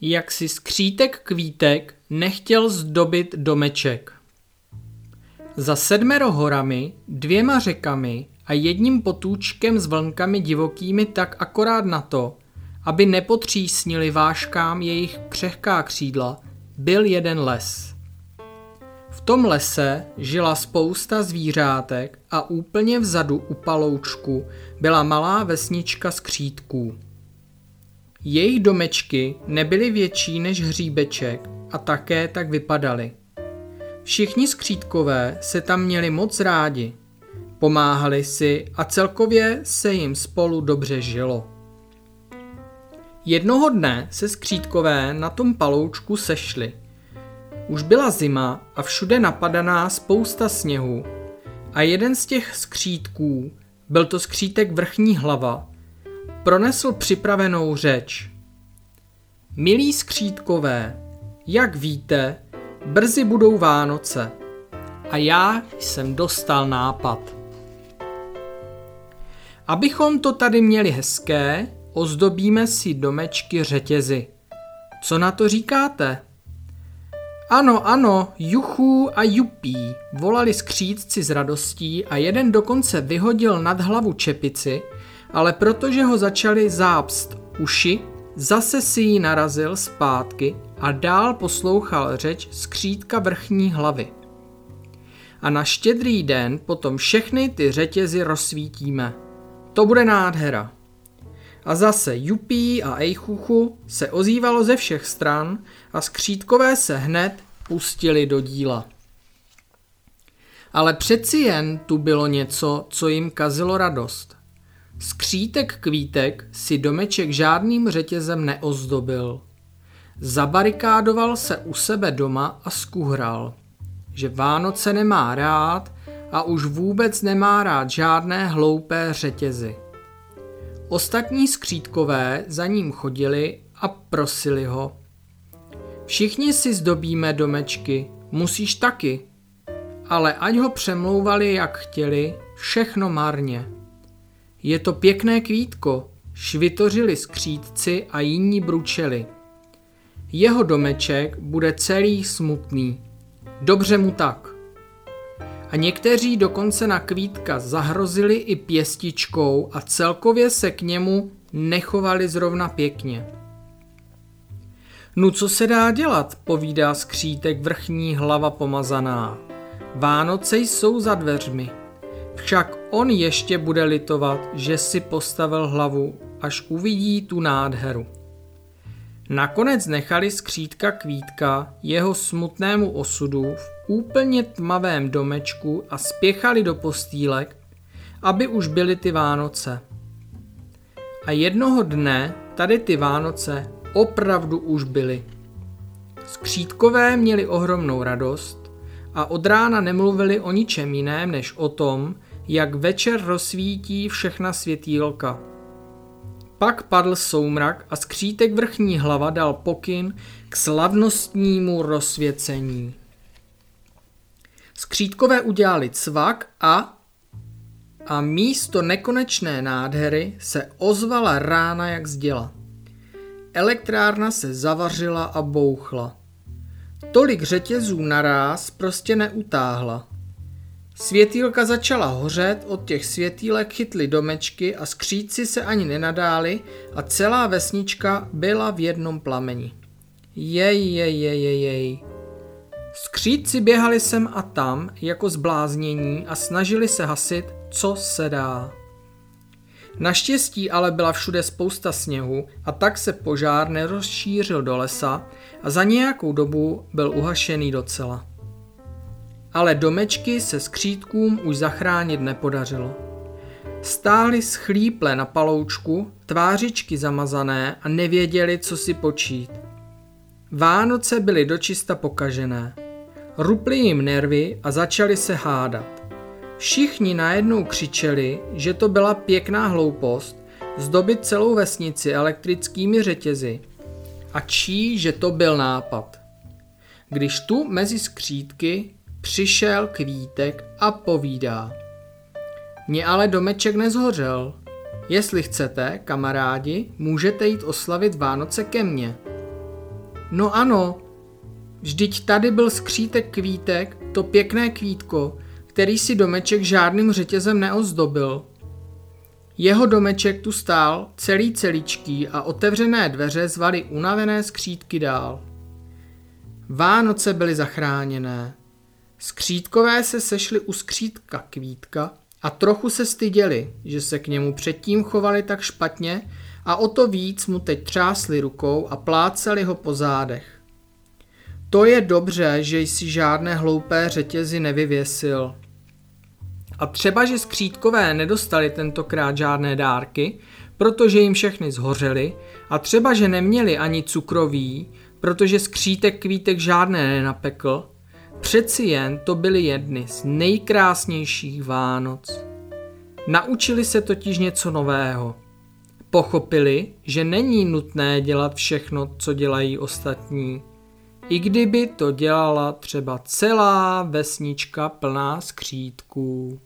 jak si skřítek kvítek nechtěl zdobit domeček. Za sedmero horami, dvěma řekami a jedním potůčkem s vlnkami divokými tak akorát na to, aby nepotřísnili váškám jejich křehká křídla, byl jeden les. V tom lese žila spousta zvířátek a úplně vzadu u paloučku byla malá vesnička skřítků. Jejich domečky nebyly větší než hříbeček a také tak vypadaly. Všichni skřítkové se tam měli moc rádi. Pomáhali si a celkově se jim spolu dobře žilo. Jednoho dne se skřítkové na tom paloučku sešli. Už byla zima a všude napadaná spousta sněhu a jeden z těch skřítků, byl to skřítek vrchní hlava, pronesl připravenou řeč. Milí skřítkové, jak víte, brzy budou Vánoce a já jsem dostal nápad. Abychom to tady měli hezké, ozdobíme si domečky řetězy. Co na to říkáte? Ano, ano, juchů a jupí, volali skřídci s radostí a jeden dokonce vyhodil nad hlavu čepici, ale protože ho začali zápst uši, zase si ji narazil zpátky a dál poslouchal řeč skřítka vrchní hlavy. A na štědrý den potom všechny ty řetězy rozsvítíme. To bude nádhera. A zase Jupí a Ejchuchu se ozývalo ze všech stran a skřítkové se hned pustili do díla. Ale přeci jen tu bylo něco, co jim kazilo radost. Skřítek kvítek si domeček žádným řetězem neozdobil. Zabarikádoval se u sebe doma a skuhral, že Vánoce nemá rád a už vůbec nemá rád žádné hloupé řetězy. Ostatní skřítkové za ním chodili a prosili ho. Všichni si zdobíme domečky, musíš taky. Ale ať ho přemlouvali jak chtěli, všechno marně. Je to pěkné kvítko, švitořili skřítci a jiní bručeli. Jeho domeček bude celý smutný. Dobře mu tak. A někteří dokonce na kvítka zahrozili i pěstičkou a celkově se k němu nechovali zrovna pěkně. No co se dá dělat, povídá skřítek vrchní hlava pomazaná. Vánoce jsou za dveřmi. Však on ještě bude litovat, že si postavil hlavu, až uvidí tu nádheru. Nakonec nechali skřítka kvítka jeho smutnému osudu v úplně tmavém domečku a spěchali do postýlek, aby už byly ty Vánoce. A jednoho dne tady ty Vánoce opravdu už byly. Skřítkové měli ohromnou radost a od rána nemluvili o ničem jiném než o tom, jak večer rozsvítí všechna světýlka. Pak padl soumrak a skřítek vrchní hlava dal pokyn k slavnostnímu rozsvěcení. Skřítkové udělali cvak a a místo nekonečné nádhery se ozvala rána jak zděla. Elektrárna se zavařila a bouchla. Tolik řetězů naráz prostě neutáhla. Světýlka začala hořet, od těch světýlek chytly domečky a skříci se ani nenadáli a celá vesnička byla v jednom plameni. Jej, jej, jej, jej, jej. Skříci běhali sem a tam jako zbláznění a snažili se hasit, co se dá. Naštěstí ale byla všude spousta sněhu a tak se požár nerozšířil do lesa a za nějakou dobu byl uhašený docela ale domečky se skřítkům už zachránit nepodařilo. Stáli schlíple na paloučku, tvářičky zamazané a nevěděli, co si počít. Vánoce byly dočista pokažené. Ruply jim nervy a začali se hádat. Všichni najednou křičeli, že to byla pěkná hloupost zdobit celou vesnici elektrickými řetězy a čí, že to byl nápad. Když tu mezi skřítky Přišel kvítek a povídá. Mně ale domeček nezhořel. Jestli chcete, kamarádi, můžete jít oslavit Vánoce ke mně. No ano, vždyť tady byl skřítek kvítek, to pěkné kvítko, který si domeček žádným řetězem neozdobil. Jeho domeček tu stál, celý celičký a otevřené dveře zvali unavené skřítky dál. Vánoce byly zachráněné. Skřítkové se sešli u skřítka kvítka a trochu se styděli, že se k němu předtím chovali tak špatně a o to víc mu teď třásli rukou a pláceli ho po zádech. To je dobře, že jsi žádné hloupé řetězy nevyvěsil. A třeba, že skřítkové nedostali tentokrát žádné dárky, protože jim všechny zhořely, a třeba, že neměli ani cukroví, protože skřítek kvítek žádné nenapekl, přeci jen to byly jedny z nejkrásnějších Vánoc. Naučili se totiž něco nového. Pochopili, že není nutné dělat všechno, co dělají ostatní. I kdyby to dělala třeba celá vesnička plná skřítků.